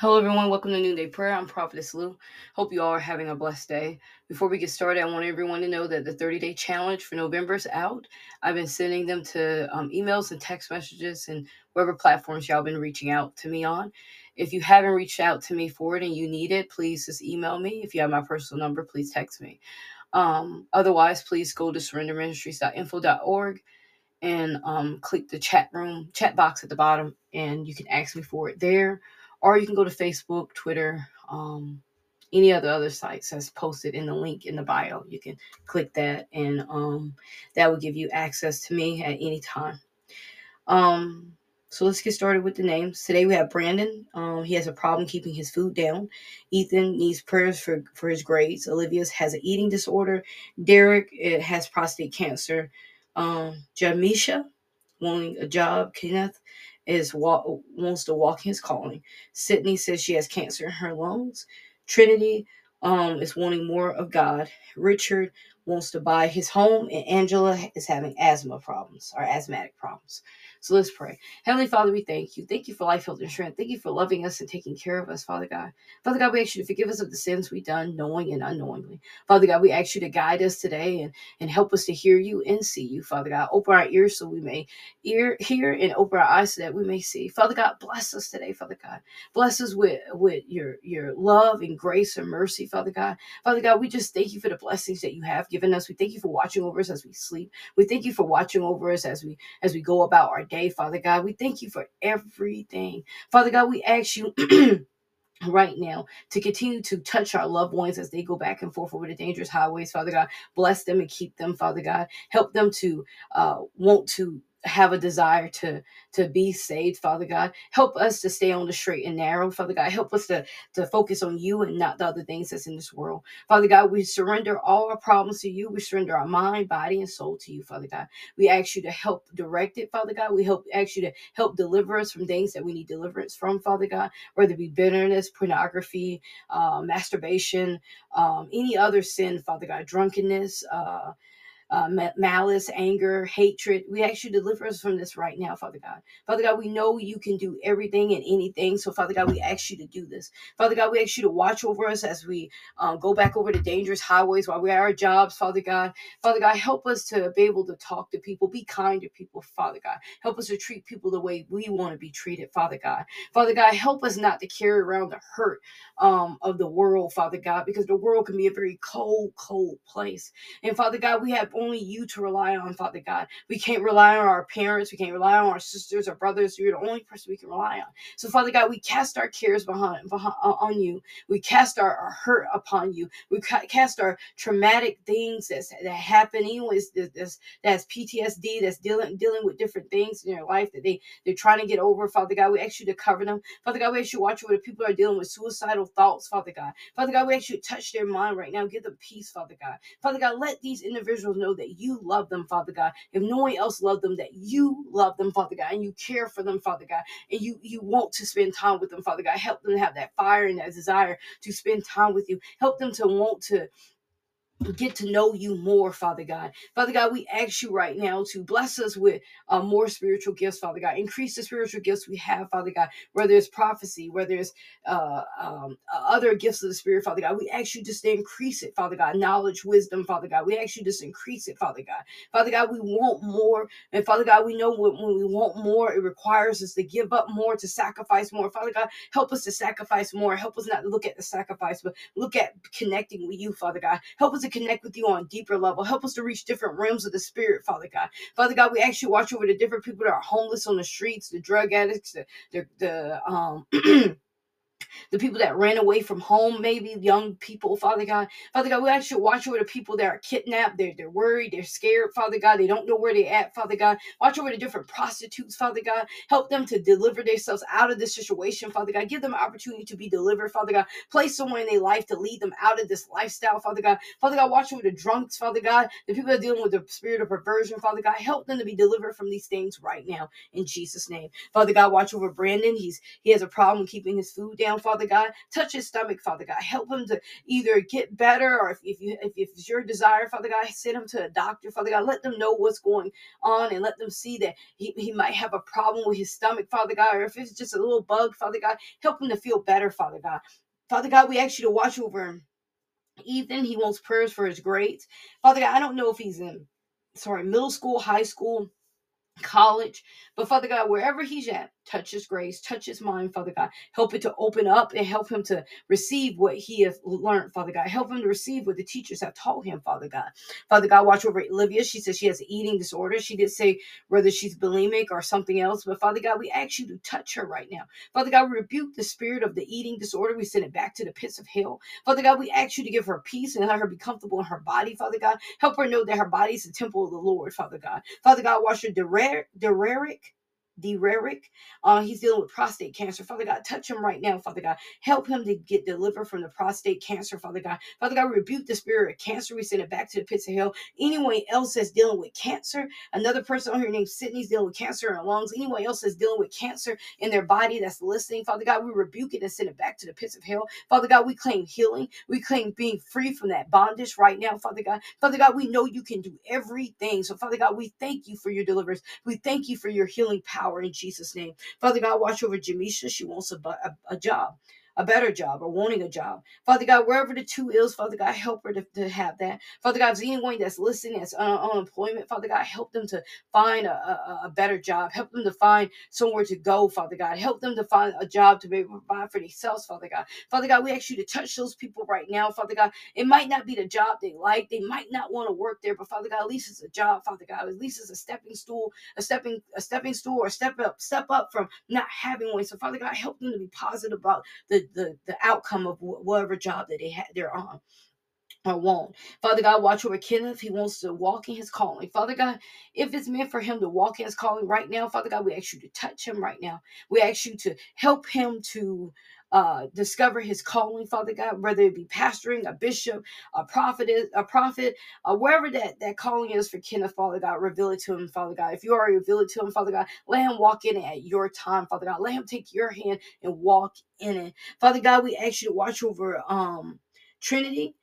Hello, everyone. Welcome to Noonday Prayer. I'm Prophetess Lou. Hope you all are having a blessed day. Before we get started, I want everyone to know that the 30 day challenge for November is out. I've been sending them to um, emails and text messages and whatever platforms y'all been reaching out to me on. If you haven't reached out to me for it and you need it, please just email me. If you have my personal number, please text me. Um, otherwise, please go to surrenderministries.info.org and um, click the chat room, chat box at the bottom, and you can ask me for it there or you can go to Facebook, Twitter, um, any other other sites that's posted in the link in the bio. You can click that, and um, that will give you access to me at any time. Um, so let's get started with the names. Today we have Brandon. Um, he has a problem keeping his food down. Ethan needs prayers for, for his grades. Olivia has an eating disorder. Derek it has prostate cancer. Um, Jamisha wanting a job. Kenneth is wants to walk his calling. Sydney says she has cancer in her lungs. Trinity um, is wanting more of God. Richard wants to buy his home, and Angela is having asthma problems or asthmatic problems. So let's pray. Heavenly Father, we thank you. Thank you for life, health, and strength. Thank you for loving us and taking care of us, Father God. Father God, we ask you to forgive us of the sins we've done, knowing and unknowingly. Father God, we ask you to guide us today and, and help us to hear you and see you, Father God. Open our ears so we may ear, hear and open our eyes so that we may see. Father God, bless us today, Father God. Bless us with, with your, your love and grace and mercy, Father God. Father God, we just thank you for the blessings that you have given us. We thank you for watching over us as we sleep. We thank you for watching over us as we as we go about our day, Father God. We thank you for everything. Father God, we ask you right now to continue to touch our loved ones as they go back and forth over the dangerous highways father god bless them and keep them father god help them to uh, want to have a desire to to be saved father god. Help us to stay on the straight and narrow father god. Help us to to focus on you and not the other things that's in this world. Father god we surrender all our problems to you. We surrender our mind body and soul to you father god. We ask you to help direct it father god. We help ask you to help deliver us from things that we need deliverance from father god whether it be bitterness pornography uh, masturbation um, any other sin father god drunkenness uh, uh, malice, anger, hatred. We ask you to deliver us from this right now, Father God. Father God, we know you can do everything and anything. So, Father God, we ask you to do this. Father God, we ask you to watch over us as we um, go back over the dangerous highways while we're at our jobs, Father God. Father God, help us to be able to talk to people, be kind to people, Father God. Help us to treat people the way we want to be treated, Father God. Father God, help us not to carry around the hurt um, of the world, Father God, because the world can be a very cold, cold place. And Father God, we have only you to rely on, Father God. We can't rely on our parents. We can't rely on our sisters or brothers. You're the only person we can rely on. So, Father God, we cast our cares behind, behind uh, on you. We cast our, our hurt upon you. We ca- cast our traumatic things that's, that happen, anyways, that's, that's PTSD, that's dealing dealing with different things in their life that they, they're trying to get over. Father God, we ask you to cover them. Father God, we ask you to watch over the people are dealing with suicidal thoughts, Father God. Father God, we ask you to touch their mind right now. Give them peace, Father God. Father God, let these individuals know that you love them, Father God. If no one else loved them, that you love them, Father God, and you care for them, Father God, and you you want to spend time with them, Father God. Help them to have that fire and that desire to spend time with you. Help them to want to get to know you more, Father God. Father God, we ask you right now to bless us with uh, more spiritual gifts, Father God. Increase the spiritual gifts we have, Father God, whether it's prophecy, whether it's uh, um, other gifts of the Spirit, Father God. We ask you just to increase it, Father God. Knowledge, wisdom, Father God. We ask you just increase it, Father God. Father God, we want more. And Father God, we know when, when we want more, it requires us to give up more, to sacrifice more. Father God, help us to sacrifice more. Help us not look at the sacrifice, but look at connecting with you, Father God. Help us to connect with you on deeper level. Help us to reach different realms of the spirit, Father God. Father God, we actually watch over the different people that are homeless on the streets, the drug addicts, the the, the um the people that ran away from home, maybe young people, Father God. Father God, we actually watch over the people that are kidnapped. They're, they're worried, they're scared, Father God. They don't know where they're at, Father God. Watch over the different prostitutes, Father God. Help them to deliver themselves out of this situation, Father God. Give them an opportunity to be delivered, Father God. Place someone in their life to lead them out of this lifestyle, Father God. Father God, watch over the drunks, Father God. The people that are dealing with the spirit of perversion, Father God. Help them to be delivered from these things right now in Jesus' name. Father God, watch over Brandon. He's he has a problem keeping his food down. Now, Father God. Touch his stomach, Father God. Help him to either get better or if, if you if, if it's your desire, Father God, send him to a doctor, Father God. Let them know what's going on and let them see that he, he might have a problem with his stomach, Father God, or if it's just a little bug, Father God, help him to feel better, Father God. Father God, we ask you to watch over him. Ethan, he wants prayers for his grades. Father God, I don't know if he's in sorry, middle school, high school, college. But Father God, wherever he's at, touch his grace, touch his mind, Father God. Help it to open up and help him to receive what he has learned, Father God. Help him to receive what the teachers have taught him, Father God. Father God, watch over Olivia. She says she has an eating disorder. She did say whether she's bulimic or something else. But Father God, we ask you to touch her right now. Father God, we rebuke the spirit of the eating disorder. We send it back to the pits of hell. Father God, we ask you to give her peace and let her be comfortable in her body, Father God. Help her know that her body is the temple of the Lord, Father God. Father God, watch her Derek Dererick Dererick. Uh, he's dealing with prostate cancer. Father God, touch him right now, Father God. Help him to get delivered from the prostate cancer, Father God. Father God, rebuke the spirit of cancer. We send it back to the pits of hell. Anyone else that's dealing with cancer, another person on here named Sydney's dealing with cancer in her lungs. Anyone else that's dealing with cancer in their body that's listening, Father God, we rebuke it and send it back to the pits of hell. Father God, we claim healing. We claim being free from that bondage right now, Father God. Father God, we know you can do everything. So, Father God, we thank you for your deliverance. We thank you for your healing power power in Jesus' name. Father God, watch over Jamisha. She wants a, a, a job a better job or wanting a job. Father God, wherever the two is, Father God, help her to, to have that. Father God, if anyone that's listening that's on unemployment, Father God, help them to find a, a, a, better job. Help them to find somewhere to go, Father God. Help them to find a job to be able to provide for themselves, Father God. Father God, we ask you to touch those people right now, Father God. It might not be the job they like. They might not want to work there, but Father God, at least it's a job, Father God. At least it's a stepping stool, a stepping, a stepping stool, or step up, step up from not having one. So Father God, help them to be positive about the the the outcome of whatever job that they had they're on or won't. Father God, watch over Kenneth. He wants to walk in his calling. Father God, if it's meant for him to walk in his calling right now, Father God, we ask you to touch him right now. We ask you to help him to uh, discover his calling, Father God, whether it be pastoring, a bishop, a prophet, a prophet, uh, wherever that, that calling is for Kenneth, Father God, reveal it to him, Father God. If you already reveal it to him, Father God, let him walk in it at your time, Father God. Let him take your hand and walk in it. Father God, we ask you to watch over um Trinity.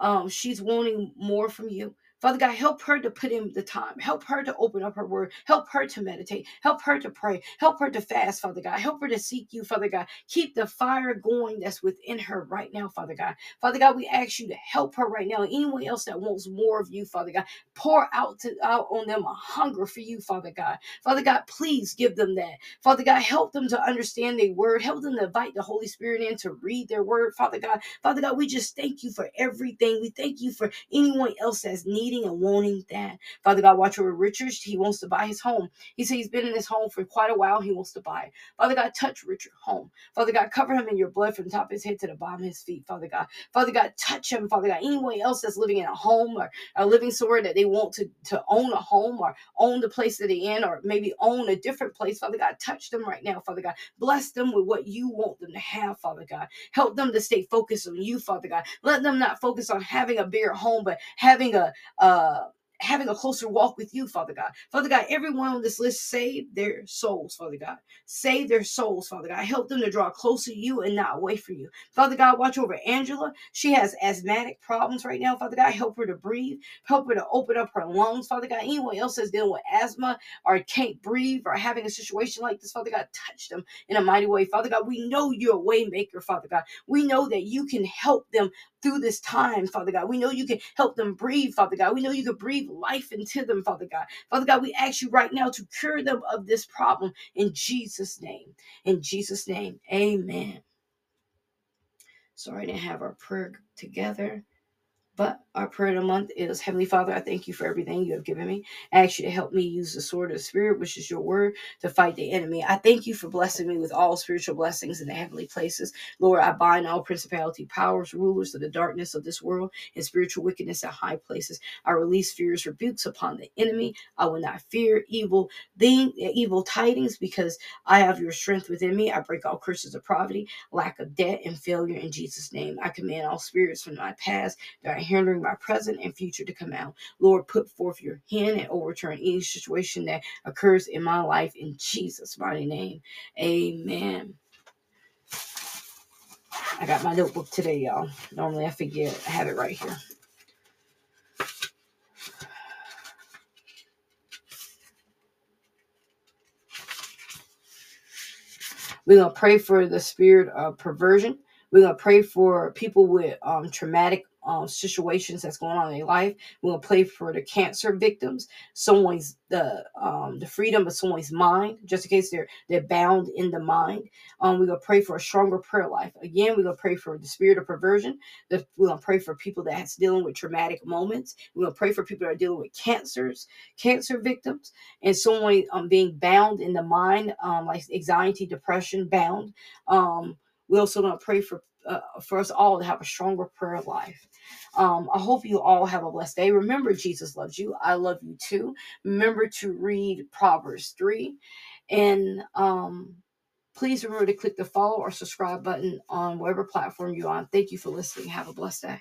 Um, she's wanting more from you. Father God, help her to put in the time. Help her to open up her word. Help her to meditate. Help her to pray. Help her to fast, Father God. Help her to seek you, Father God. Keep the fire going that's within her right now, Father God. Father God, we ask you to help her right now. Anyone else that wants more of you, Father God, pour out to out on them a hunger for you, Father God. Father God, please give them that. Father God, help them to understand their word. Help them to invite the Holy Spirit in to read their word, Father God. Father God, we just thank you for everything. We thank you for anyone else that's needing needing and wanting that. Father God, watch over Richard. He wants to buy his home. He said he's been in his home for quite a while. He wants to buy it. Father God, touch Richard home. Father God, cover him in your blood from the top of his head to the bottom of his feet, Father God. Father God, touch him, Father God. Anyone else that's living in a home or, or living somewhere that they want to, to own a home or own the place that they're in or maybe own a different place, Father God, touch them right now, Father God. Bless them with what you want them to have, Father God. Help them to stay focused on you, Father God. Let them not focus on having a bigger home, but having a, uh, having a closer walk with you, Father God. Father God, everyone on this list save their souls, Father God. Save their souls, Father God. Help them to draw closer to you and not away from you. Father God, watch over Angela. She has asthmatic problems right now, Father God. Help her to breathe. Help her to open up her lungs, Father God. Anyone else that's dealing with asthma or can't breathe or having a situation like this, Father God, touch them in a mighty way. Father God, we know you're a way maker, Father God. We know that you can help them through this time, Father God. We know you can help them breathe, Father God. We know you can breathe life into them, Father God. Father God, we ask you right now to cure them of this problem in Jesus' name. In Jesus' name, amen. Sorry I didn't have our prayer together. But our prayer of the month is Heavenly Father, I thank you for everything you have given me. I ask you to help me use the sword of the Spirit, which is your word, to fight the enemy. I thank you for blessing me with all spiritual blessings in the heavenly places. Lord, I bind all principality, powers, rulers of the darkness of this world, and spiritual wickedness at high places. I release fierce rebukes upon the enemy. I will not fear evil thing, evil tidings, because I have your strength within me. I break all curses of poverty, lack of debt, and failure in Jesus' name. I command all spirits from my past that hindering my present and future to come out. Lord, put forth your hand and overturn any situation that occurs in my life in Jesus' mighty name. Amen. I got my notebook today, y'all. Normally I forget. I have it right here. We're going to pray for the spirit of perversion. We're going to pray for people with um, traumatic um, situations that's going on in their life. We're gonna pray for the cancer victims, someone's the um, the freedom of someone's mind, just in case they're they're bound in the mind. Um, we're gonna pray for a stronger prayer life. Again, we're gonna pray for the spirit of perversion. We're gonna pray for people that's dealing with traumatic moments. We're gonna pray for people that are dealing with cancers, cancer victims, and someone um, being bound in the mind, um, like anxiety, depression, bound. Um, we also gonna pray for uh, for us all to have a stronger prayer life. Um, I hope you all have a blessed day. Remember, Jesus loves you. I love you too. Remember to read Proverbs 3. And um, please remember to click the follow or subscribe button on whatever platform you're on. Thank you for listening. Have a blessed day.